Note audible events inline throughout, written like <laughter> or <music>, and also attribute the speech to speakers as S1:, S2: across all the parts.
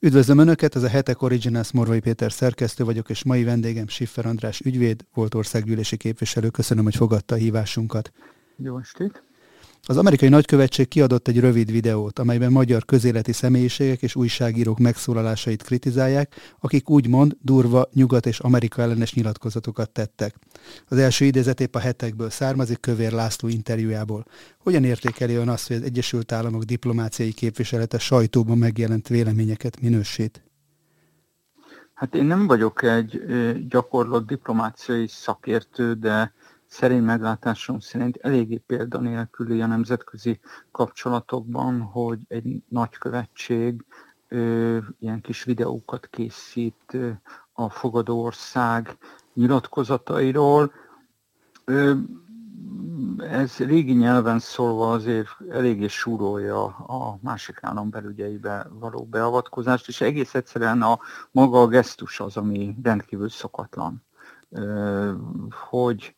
S1: Üdvözlöm Önöket, ez a Hetek Originals Morvai Péter szerkesztő vagyok, és mai vendégem Siffer András ügyvéd, volt országgyűlési képviselő. Köszönöm, hogy fogadta a hívásunkat.
S2: Jó estét!
S1: Az amerikai nagykövetség kiadott egy rövid videót, amelyben magyar közéleti személyiségek és újságírók megszólalásait kritizálják, akik úgymond durva nyugat és Amerika ellenes nyilatkozatokat tettek. Az első idézet épp a hetekből származik Kövér László interjújából. Hogyan értékeli ön azt, hogy az Egyesült Államok diplomáciai képviselete sajtóban megjelent véleményeket minősít?
S2: Hát én nem vagyok egy gyakorlott diplomáciai szakértő, de szerény meglátásom szerint eléggé példanélküli a nemzetközi kapcsolatokban, hogy egy nagykövetség ö, ilyen kis videókat készít ö, a fogadó ország nyilatkozatairól. Ö, ez régi nyelven szólva azért eléggé súrolja a másik állam belügyeibe való beavatkozást, és egész egyszerűen a maga a gesztus az, ami rendkívül szokatlan. Hogy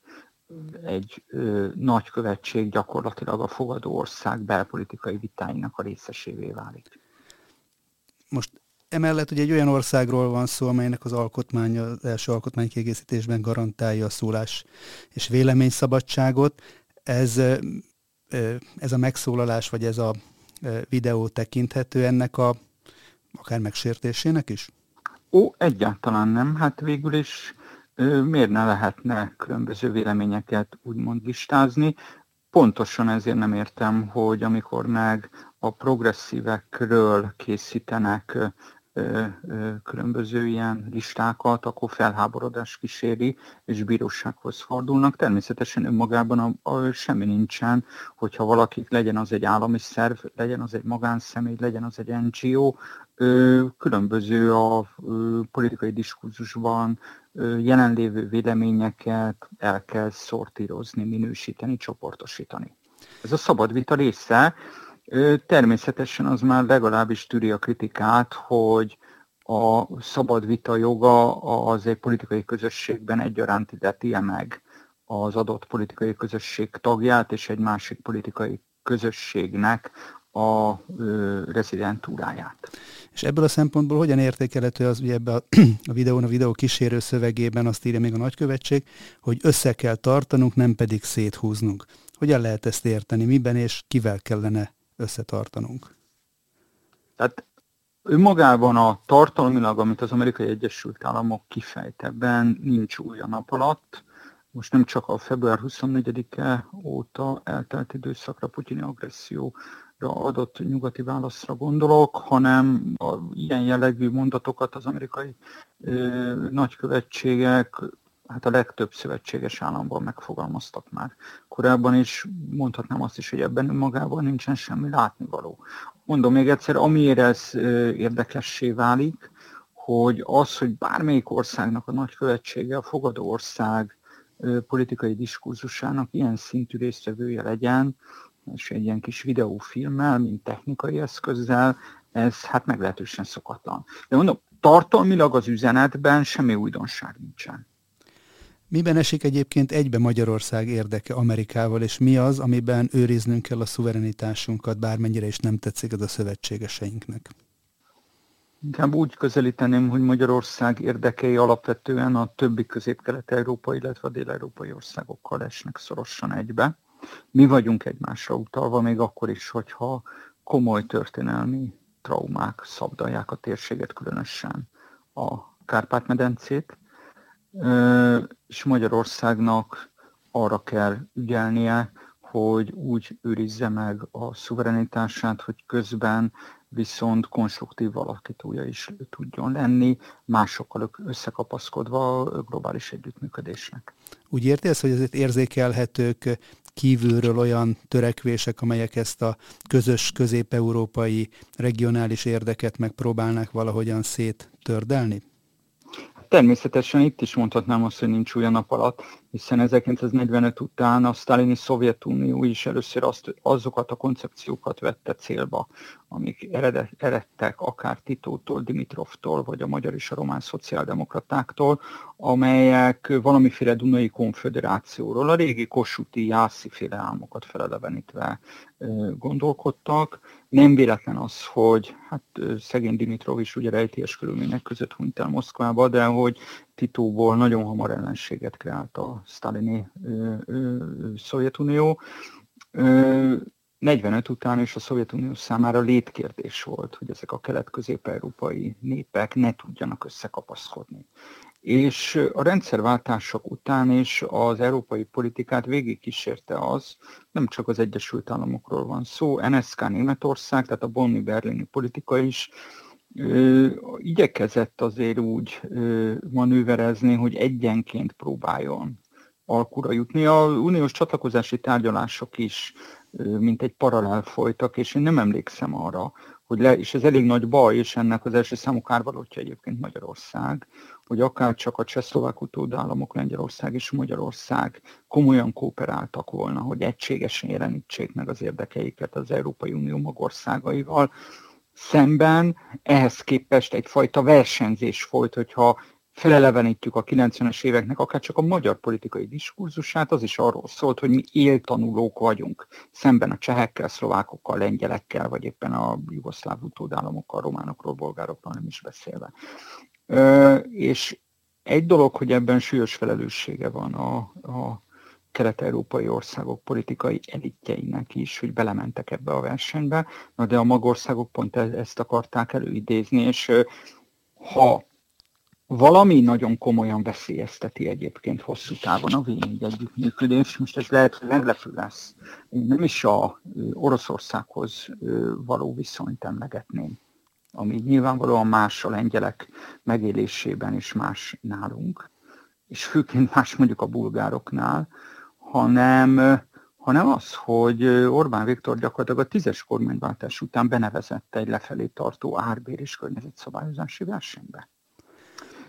S2: egy ö, nagykövetség gyakorlatilag a fogadó ország belpolitikai vitáinak a részesévé válik.
S1: Most emellett ugye egy olyan országról van szó, amelynek az alkotmánya, az első alkotmánykiegészítésben garantálja a szólás és véleményszabadságot. Ez, ez a megszólalás, vagy ez a videó tekinthető ennek a akár megsértésének is?
S2: Ó, egyáltalán nem. Hát végül is miért ne lehetne különböző véleményeket úgymond listázni. Pontosan ezért nem értem, hogy amikor meg a progresszívekről készítenek különböző ilyen listákat, akkor felháborodás kíséri, és bírósághoz fordulnak. Természetesen önmagában a, a, semmi nincsen, hogyha valaki legyen az egy állami szerv, legyen az egy magánszemély, legyen az egy NGO, különböző a politikai diskurzusban jelenlévő véleményeket el kell szortírozni, minősíteni, csoportosítani. Ez a szabad vita része. Természetesen az már legalábbis tűri a kritikát, hogy a szabad vita joga az egy politikai közösségben egyaránt illeti meg az adott politikai közösség tagját és egy másik politikai közösségnek a rezidentúráját.
S1: És ebből a szempontból hogyan értékelhető az, hogy ebbe a, <clears throat> a videón, a videó kísérő szövegében azt írja még a nagykövetség, hogy össze kell tartanunk, nem pedig széthúznunk. Hogyan lehet ezt érteni, miben és kivel kellene összetartanunk?
S2: Tehát önmagában a tartalmilag, amit az Amerikai Egyesült Államok kifejt ebben, nincs új a nap alatt. Most nem csak a február 24-e óta eltelt időszakra putyini agresszió adott nyugati válaszra gondolok, hanem a ilyen jellegű mondatokat az amerikai ö, nagykövetségek hát a legtöbb szövetséges államban megfogalmaztak már. Korábban is mondhatnám azt is, hogy ebben magában nincsen semmi látnivaló. Mondom még egyszer, amiért ez érdekessé válik, hogy az, hogy bármelyik országnak a nagykövetsége, a fogadó ország politikai diskurzusának ilyen szintű résztvevője legyen, és egy ilyen kis videófilmmel, mint technikai eszközzel, ez hát meglehetősen szokatlan. De mondom, tartalmilag az üzenetben semmi újdonság nincsen.
S1: Miben esik egyébként egybe Magyarország érdeke Amerikával, és mi az, amiben őriznünk kell a szuverenitásunkat, bármennyire is nem tetszik ez a szövetségeseinknek?
S2: Inkább úgy közelíteném, hogy Magyarország érdekei alapvetően a többi közép-kelet-európai, illetve a dél-európai országokkal esnek szorosan egybe. Mi vagyunk egymásra utalva, még akkor is, hogyha komoly történelmi traumák szabdalják a térséget, különösen a Kárpát-medencét, és Magyarországnak arra kell ügyelnie, hogy úgy őrizze meg a szuverenitását, hogy közben viszont konstruktív alakítója is tudjon lenni, másokkal összekapaszkodva a globális együttműködésnek.
S1: Úgy ezt, hogy ezért érzékelhetők kívülről olyan törekvések, amelyek ezt a közös közép-európai regionális érdeket megpróbálnak valahogyan széttördelni?
S2: Természetesen itt is mondhatnám azt, hogy nincs a nap alatt. Hiszen 1945 után a sztálini Szovjetunió is először azt, azokat a koncepciókat vette célba, amik eredet, eredtek akár Titótól, Dimitrovtól, vagy a magyar és a román szociáldemokratáktól, amelyek valamiféle Dunai konfederációról, a régi Kossuthi Jászi féle álmokat felelevenítve gondolkodtak. Nem véletlen az, hogy hát szegény Dimitrov is ugye rejtélyes körülmények között hunyt el Moszkvába, de hogy Titóból nagyon hamar ellenséget kreált a sztálini Szovjetunió. 45 után és a Szovjetunió számára létkérdés volt, hogy ezek a kelet-közép-európai népek ne tudjanak összekapaszkodni. És a rendszerváltások után is az európai politikát végig kísérte az, nem csak az Egyesült Államokról van szó, NSK Németország, tehát a bonni-berlini politika is ö, igyekezett azért úgy ö, manőverezni, hogy egyenként próbáljon alkura jutni. A uniós csatlakozási tárgyalások is mint egy paralel folytak, és én nem emlékszem arra, hogy le, és ez elég nagy baj, és ennek az első számú kárvalótja egyébként Magyarország, hogy akár csak a csehszlovák utódállamok, Lengyelország és Magyarország komolyan kooperáltak volna, hogy egységesen jelenítsék meg az érdekeiket az Európai Unió magországaival, szemben ehhez képest egyfajta versenyzés folyt, hogyha felelevenítjük a 90-es éveknek akár csak a magyar politikai diskurzusát, az is arról szólt, hogy mi éltanulók vagyunk, szemben a csehekkel, szlovákokkal, lengyelekkel, vagy éppen a jugoszláv utódállamokkal, románokról, bolgárokról nem is beszélve. Ö, és egy dolog, hogy ebben súlyos felelőssége van a, a kelet-európai országok politikai elitjeinek is, hogy belementek ebbe a versenybe, na de a magországok pont e-, ezt akarták előidézni, és ha valami nagyon komolyan veszélyezteti egyébként hosszú távon a v együttműködés. Most ez lehet, hogy meglepő lesz. Én nem is a Oroszországhoz való viszonyt emlegetném, ami nyilvánvalóan más a lengyelek megélésében is más nálunk, és főként más mondjuk a bulgároknál, hanem, hanem az, hogy Orbán Viktor gyakorlatilag a tízes kormányváltás után benevezette egy lefelé tartó árbér és környezetszabályozási versenybe.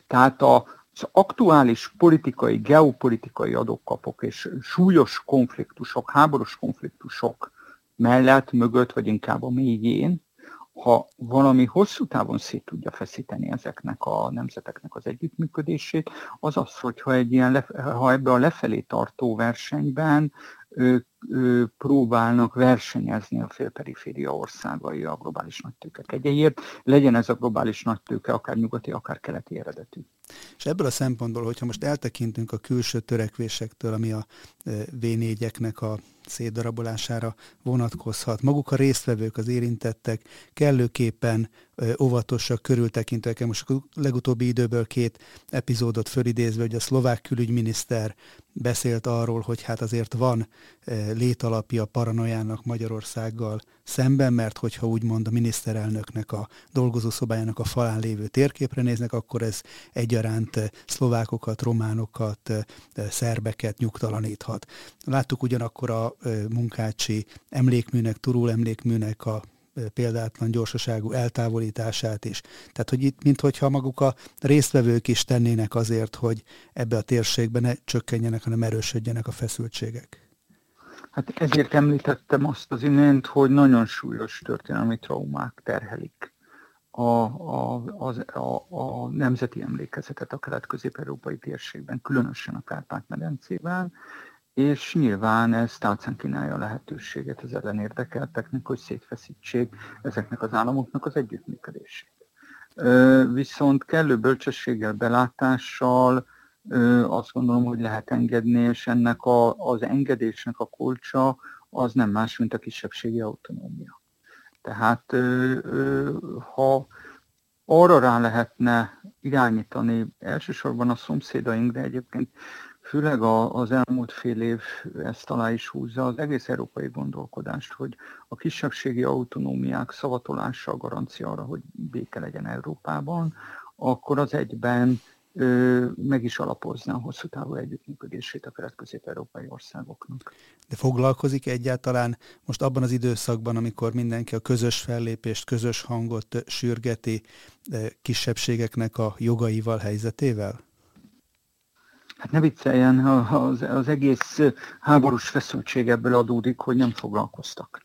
S2: Tehát a, az aktuális politikai, geopolitikai adókapok és súlyos konfliktusok, háborús konfliktusok mellett, mögött, vagy inkább a mélyén, ha valami hosszú távon szét tudja feszíteni ezeknek a nemzeteknek az együttműködését, az az, hogyha egy ilyen, ha ebbe a lefelé tartó versenyben ők próbálnak versenyezni a félperiféria országai a globális nagytőkek egyéért, legyen ez a globális nagytőke akár nyugati, akár keleti eredetű.
S1: És ebből a szempontból, hogyha most eltekintünk a külső törekvésektől, ami a V4-eknek a szétdarabolására vonatkozhat, maguk a résztvevők, az érintettek kellőképpen óvatosak, körültekintőek. Most a legutóbbi időből két epizódot fölidézve, hogy a szlovák külügyminiszter beszélt arról, hogy hát azért van létalapja paranoiának Magyarországgal szemben, mert hogyha úgymond a miniszterelnöknek a dolgozószobájának a falán lévő térképre néznek, akkor ez egyaránt szlovákokat, románokat, szerbeket nyugtalaníthat. Láttuk ugyanakkor a munkácsi emlékműnek, Turul emlékműnek a példátlan gyorsaságú eltávolítását is. Tehát, hogy itt, minthogyha maguk a résztvevők is tennének azért, hogy ebbe a térségbe ne csökkenjenek, hanem erősödjenek a feszültségek.
S2: Hát ezért említettem azt az imént, hogy nagyon súlyos történelmi traumák terhelik a, a, a, a, a nemzeti emlékezetet a kelet-közép-európai térségben, különösen a Kárpát-medencében, és nyilván ez tálcán kínálja a lehetőséget az ellenérdekelteknek, hogy szétfeszítsék ezeknek az államoknak az együttműködését. Viszont kellő bölcsességgel, belátással azt gondolom, hogy lehet engedni, és ennek a, az engedésnek a kulcsa az nem más, mint a kisebbségi autonómia. Tehát ha arra rá lehetne irányítani elsősorban a szomszédaink, de egyébként főleg az elmúlt fél év ezt alá is húzza az egész európai gondolkodást, hogy a kisebbségi autonómiák szavatolása a garancia arra, hogy béke legyen Európában, akkor az egyben meg is alapozna a hosszú távú együttműködését a kelet-közép-európai országoknak.
S1: De foglalkozik egyáltalán most abban az időszakban, amikor mindenki a közös fellépést, közös hangot sürgeti kisebbségeknek a jogaival, helyzetével?
S2: Hát ne vicceljen, az, az egész háborús feszültség ebből adódik, hogy nem foglalkoztak.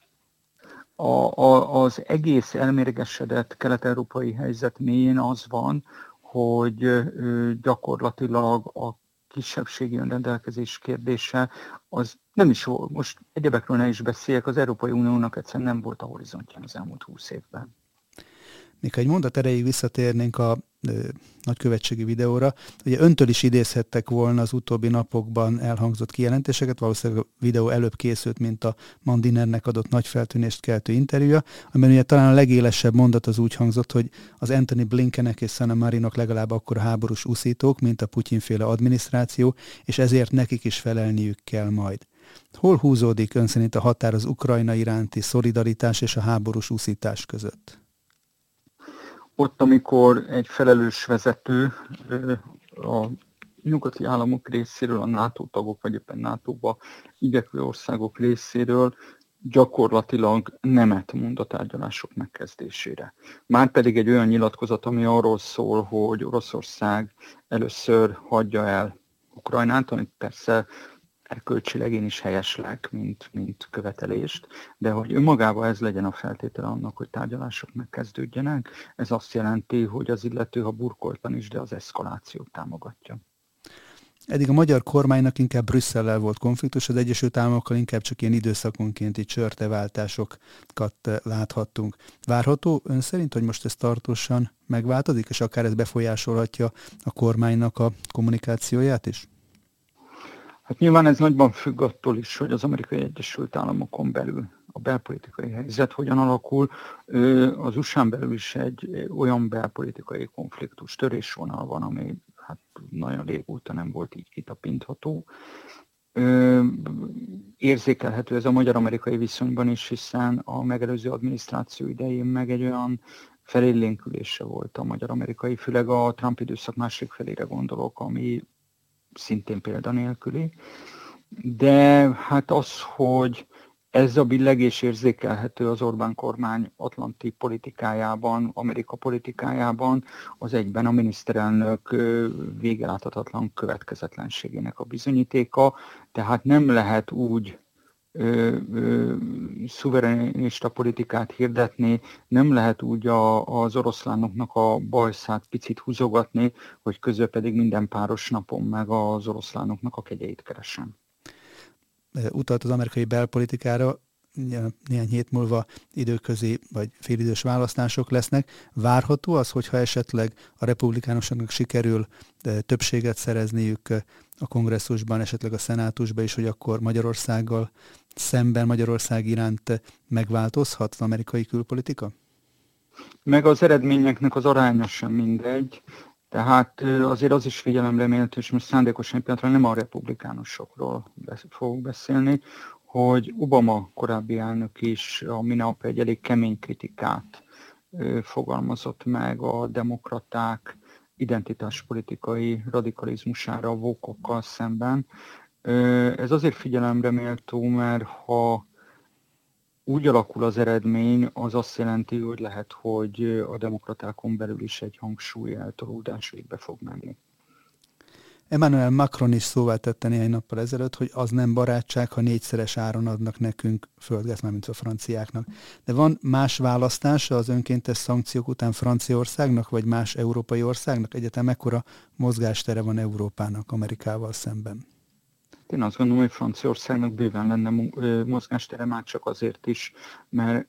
S2: A, a, az egész elmérgesedett kelet-európai helyzet mélyén az van, hogy gyakorlatilag a kisebbségi önrendelkezés kérdése, az nem is volt, most egyebekről ne is beszéljek, az Európai Uniónak egyszerűen nem volt a horizontján az elmúlt húsz évben.
S1: Még egy mondat erejéig visszatérnénk a nagykövetségi videóra, ugye öntől is idézhettek volna az utóbbi napokban elhangzott kijelentéseket, valószínűleg a videó előbb készült, mint a Mandinernek adott nagy feltűnést keltő interjúja, amiben ugye talán a legélesebb mondat az úgy hangzott, hogy az Anthony Blinkenek és Sana Marinok legalább akkor háborús uszítók, mint a Putyinféle adminisztráció, és ezért nekik is felelniük kell majd. Hol húzódik ön szerint a határ az Ukrajna iránti szolidaritás és a háborús úszítás között?
S2: Ott, amikor egy felelős vezető a nyugati államok részéről, a NATO tagok, vagy éppen NATO-ba igyekvő országok részéről gyakorlatilag nemet mond a tárgyalások megkezdésére. Márpedig egy olyan nyilatkozat, ami arról szól, hogy Oroszország először hagyja el Ukrajnát, amit persze erkölcsileg én is helyeslek, mint, mint követelést, de hogy önmagában ez legyen a feltétele annak, hogy tárgyalások megkezdődjenek, ez azt jelenti, hogy az illető, ha burkoltan is, de az eszkalációt támogatja.
S1: Eddig a magyar kormánynak inkább Brüsszellel volt konfliktus, az Egyesült Államokkal inkább csak ilyen időszakonkénti csörteváltásokat eh, láthattunk. Várható ön szerint, hogy most ez tartósan megváltozik, és akár ez befolyásolhatja a kormánynak a kommunikációját is?
S2: Hát nyilván ez nagyban függ attól is, hogy az Amerikai Egyesült Államokon belül a belpolitikai helyzet hogyan alakul. Az usa belül is egy olyan belpolitikai konfliktus törésvonal van, ami hát nagyon régóta nem volt így kitapintható. Érzékelhető ez a magyar-amerikai viszonyban is, hiszen a megelőző adminisztráció idején meg egy olyan felélénkülése volt a magyar-amerikai, főleg a Trump időszak másik felére gondolok, ami szintén példanélküli. De hát az, hogy ez a billegés érzékelhető az Orbán kormány atlanti politikájában, Amerika politikájában, az egyben a miniszterelnök végeláthatatlan következetlenségének a bizonyítéka, tehát nem lehet úgy ö, ö, szuverenista politikát hirdetni, nem lehet úgy a, az oroszlánoknak a bajszát picit húzogatni, hogy közben pedig minden páros napon meg az oroszlánoknak a kegyeit keresem.
S1: Utalt az amerikai belpolitikára, néhány hét múlva időközi vagy félidős választások lesznek. Várható az, hogyha esetleg a republikánusoknak sikerül többséget szerezniük a kongresszusban, esetleg a szenátusban is, hogy akkor Magyarországgal szemben Magyarország iránt megváltozhat az amerikai külpolitika?
S2: Meg az eredményeknek az aránya sem mindegy. Tehát azért az is figyelemre méltó, és most szándékosan pillanatra nem a republikánusokról fogok beszélni, hogy Obama korábbi elnök is a minap egy elég kemény kritikát fogalmazott meg a demokraták identitáspolitikai radikalizmusára a vókokkal szemben, ez azért figyelemre méltó, mert ha úgy alakul az eredmény, az azt jelenti, hogy lehet, hogy a demokratákon belül is egy hangsúly eltolódás végbe fog menni.
S1: Emmanuel Macron is szóvá tette néhány nappal ezelőtt, hogy az nem barátság, ha négyszeres áron adnak nekünk földgáz, mint a franciáknak. De van más választása az önkéntes szankciók után Franciaországnak, vagy más európai országnak? Egyetem mekkora mozgástere van Európának Amerikával szemben?
S2: Én azt gondolom, hogy Franciaországnak bőven lenne mozgástere már csak azért is, mert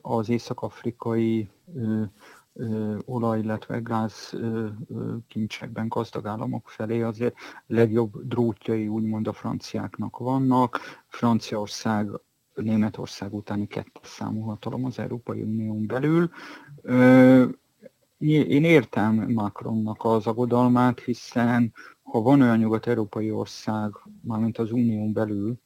S2: az észak-afrikai olaj, illetve gáz kincsekben gazdag államok felé azért legjobb drótjai úgymond a franciáknak vannak. Franciaország Németország utáni kettes számú hatalom az Európai Unión belül. Én értem Macronnak az aggodalmát, hiszen ha van olyan nyugat-európai ország, mármint az unión belül,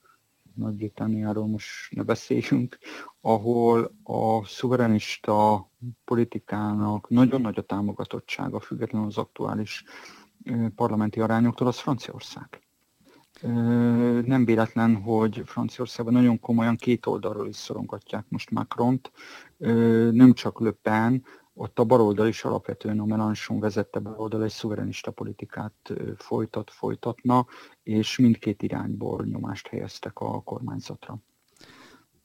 S2: Nagy-Britanniáról most ne beszéljünk, ahol a szuverenista politikának nagyon nagy a támogatottsága, függetlenül az aktuális parlamenti arányoktól, az Franciaország. Nem véletlen, hogy Franciaországban nagyon komolyan két oldalról is szorongatják most Macront, nem csak Le Pen, ott a baloldal is alapvetően a Melanchon vezette baloldal egy szuverenista politikát folytat, folytatna, és mindkét irányból nyomást helyeztek a kormányzatra.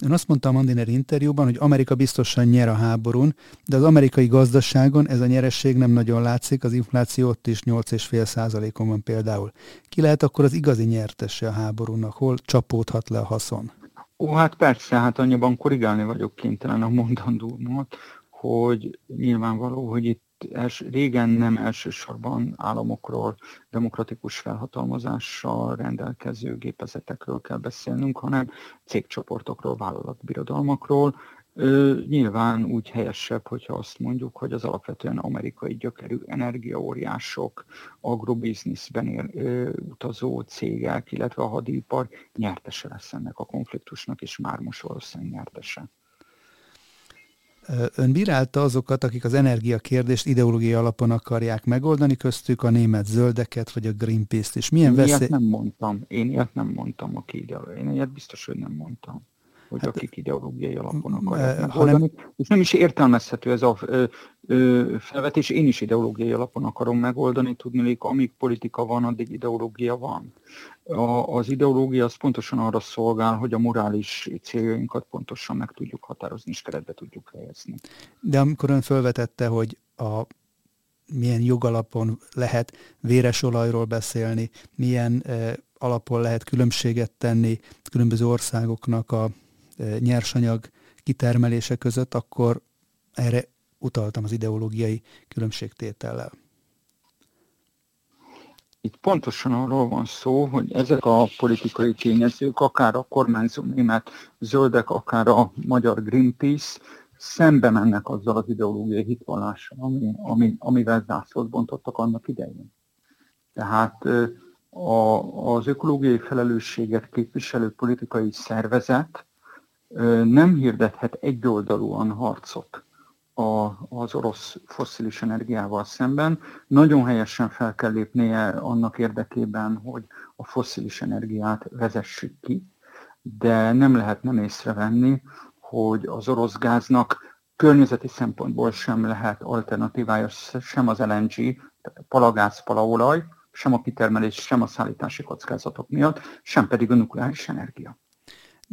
S1: Ön azt mondta a Mandiner interjúban, hogy Amerika biztosan nyer a háborún, de az amerikai gazdaságon ez a nyeresség nem nagyon látszik, az infláció ott is 8,5 százalékon van például. Ki lehet akkor az igazi nyertese a háborúnak? Hol csapódhat le a haszon?
S2: Ó, hát persze, hát annyiban korrigálni vagyok kénytelen a mondandómat, hogy nyilvánvaló, hogy itt els, régen nem elsősorban államokról, demokratikus felhatalmazással rendelkező gépezetekről kell beszélnünk, hanem cégcsoportokról, vállalatbirodalmakról. Ö, nyilván úgy helyesebb, hogyha azt mondjuk, hogy az alapvetően amerikai gyökerű energiaóriások, agrobizniszben él, ö, utazó cégek, illetve a hadipar nyertese lesz ennek a konfliktusnak, és már most valószínűleg nyertese.
S1: Ön bírálta azokat, akik az energiakérdést ideológiai alapon akarják megoldani, köztük a német zöldeket, vagy a Greenpeace-t is.
S2: Milyen veszély... Ilyet nem mondtam. Én ilyet nem mondtam, aki ideológiai. Én ilyet biztos, hogy nem mondtam hogy hát, akik ideológiai alapon akarják megoldani. Hanem... És nem is értelmezhető ez a ö, ö, felvetés, én is ideológiai alapon akarom megoldani, tudni, amíg politika van, addig ideológia van. A, az ideológia az pontosan arra szolgál, hogy a morális céljainkat pontosan meg tudjuk határozni, és keretbe tudjuk helyezni.
S1: De amikor ön felvetette, hogy a milyen jogalapon lehet véres olajról beszélni, milyen eh, alapon lehet különbséget tenni különböző országoknak a nyersanyag kitermelése között, akkor erre utaltam az ideológiai különbségtétellel.
S2: Itt pontosan arról van szó, hogy ezek a politikai tényezők, akár a kormányzó német zöldek, akár a magyar Greenpeace, szembe mennek azzal az ideológiai hitvallással, ami, ami, amivel zászlót bontottak annak idején. Tehát a, az ökológiai felelősséget képviselő politikai szervezet nem hirdethet egyoldalúan harcot a, az orosz fosszilis energiával szemben. Nagyon helyesen fel kell lépnie annak érdekében, hogy a fosszilis energiát vezessük ki, de nem lehet nem észrevenni, hogy az orosz gáznak környezeti szempontból sem lehet alternatívája sem az LNG, palagáz, palaolaj, sem a kitermelés, sem a szállítási kockázatok miatt, sem pedig a nukleáris energia.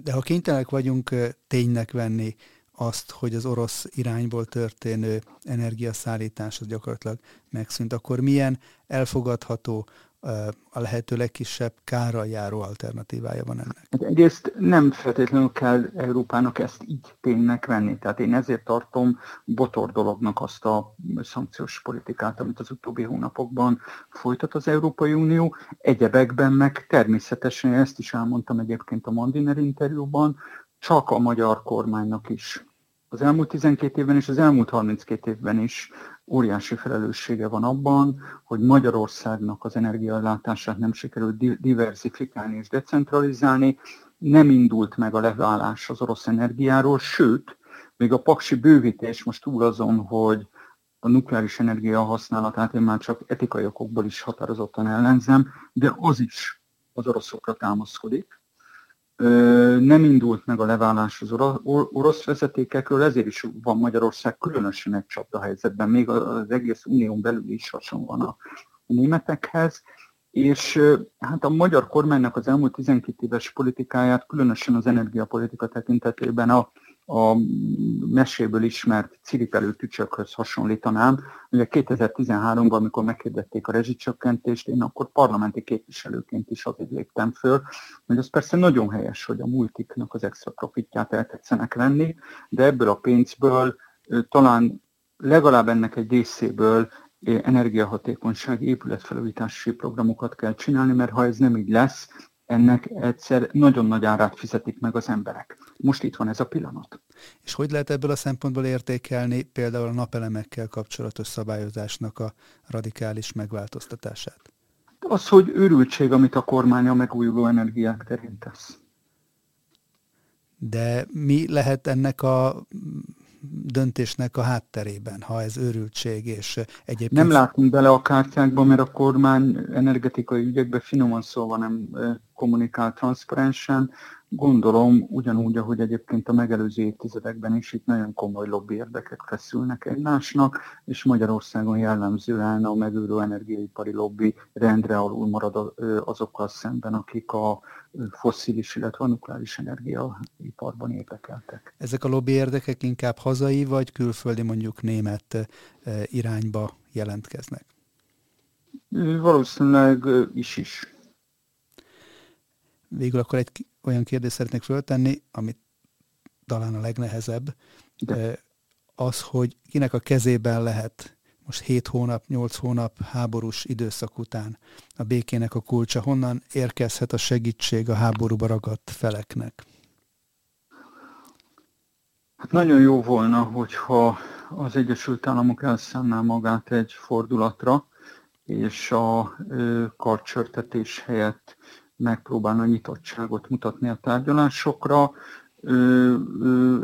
S1: De ha kénytelenek vagyunk ténynek venni azt, hogy az orosz irányból történő energiaszállítás az gyakorlatilag megszűnt, akkor milyen elfogadható a lehető legkisebb kárral járó alternatívája van ennek?
S2: Hát egyrészt nem feltétlenül kell Európának ezt így ténynek venni. Tehát én ezért tartom botor dolognak azt a szankciós politikát, amit az utóbbi hónapokban folytat az Európai Unió. Egyebekben meg természetesen, ezt is elmondtam egyébként a Mandiner interjúban, csak a magyar kormánynak is az elmúlt 12 évben és az elmúlt 32 évben is óriási felelőssége van abban, hogy Magyarországnak az energiaellátását nem sikerült diversifikálni és decentralizálni, nem indult meg a leválás az orosz energiáról, sőt, még a paksi bővítés most túl azon, hogy a nukleáris energia használatát én már csak etikai okokból is határozottan ellenzem, de az is az oroszokra támaszkodik, nem indult meg a leválás az orosz vezetékekről, ezért is van Magyarország különösen egy csapda helyzetben, még az egész unión belül is hasonlóan a németekhez, és hát a magyar kormánynak az elmúlt 12 éves politikáját, különösen az energiapolitika tekintetében a a meséből ismert ciripelő tücsökhöz hasonlítanám. Ugye 2013-ban, amikor meghirdették a rezsicsökkentést, én akkor parlamenti képviselőként is azért léptem föl, hogy az persze nagyon helyes, hogy a multiknak az extra profitját eltetszenek venni, de ebből a pénzből talán legalább ennek egy részéből energiahatékonysági épületfelújítási programokat kell csinálni, mert ha ez nem így lesz, ennek egyszer nagyon nagy árát fizetik meg az emberek. Most itt van ez a pillanat.
S1: És hogy lehet ebből a szempontból értékelni például a napelemekkel kapcsolatos szabályozásnak a radikális megváltoztatását?
S2: Az, hogy őrültség, amit a kormány a megújuló energiák terén tesz.
S1: De mi lehet ennek a döntésnek a hátterében, ha ez őrültség és egyébként...
S2: Nem látunk bele a kártyákba, mert a kormány energetikai ügyekbe finoman szólva nem kommunikál transzparensen, gondolom ugyanúgy, ahogy egyébként a megelőző évtizedekben is itt nagyon komoly lobby érdekek feszülnek egymásnak, és Magyarországon jellemzően a megújuló energiaipari lobby rendre alul marad azokkal szemben, akik a fosszilis, illetve a nukleáris energiaiparban érdekeltek.
S1: Ezek a lobby érdekek inkább hazai vagy külföldi, mondjuk német irányba jelentkeznek?
S2: Valószínűleg is is.
S1: Végül akkor egy olyan kérdést szeretnék föltenni, amit talán a legnehezebb, De. az, hogy kinek a kezében lehet most 7 hónap, 8 hónap háborús időszak után a békének a kulcsa, honnan érkezhet a segítség a háborúba ragadt feleknek?
S2: Hát nagyon jó volna, hogyha az Egyesült Államok elszállná magát egy fordulatra, és a karcsörtetés helyett megpróbálna nyitottságot mutatni a tárgyalásokra.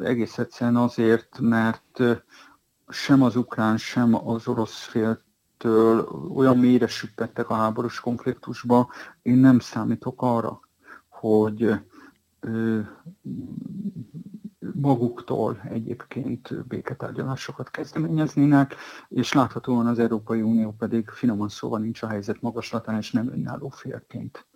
S2: Egész egyszerűen azért, mert sem az ukrán, sem az orosz féltől olyan mélyre süppettek a háborús konfliktusba, én nem számítok arra, hogy maguktól egyébként béketárgyalásokat kezdeményeznének, és láthatóan az Európai Unió pedig finoman szóval nincs a helyzet magaslatán, és nem önálló félként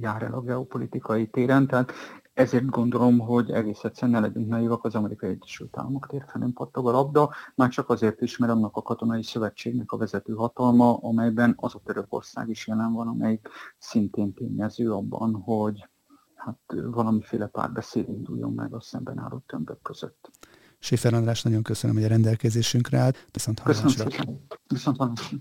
S2: jár el a geopolitikai téren. Tehát ezért gondolom, hogy egész egyszerűen ne legyünk naivak, az Amerikai Egyesült Államok térfelén pattog a labda, már csak azért is, mert annak a katonai szövetségnek a vezető hatalma, amelyben az a Törökország is jelen van, amelyik szintén tényező abban, hogy hát valamiféle párbeszéd induljon meg a szemben álló tömbök között.
S1: Séfer András, nagyon köszönöm, hogy a rendelkezésünkre állt. Viszont
S2: hallásra. Köszönöm szépen. Viszont hallásra.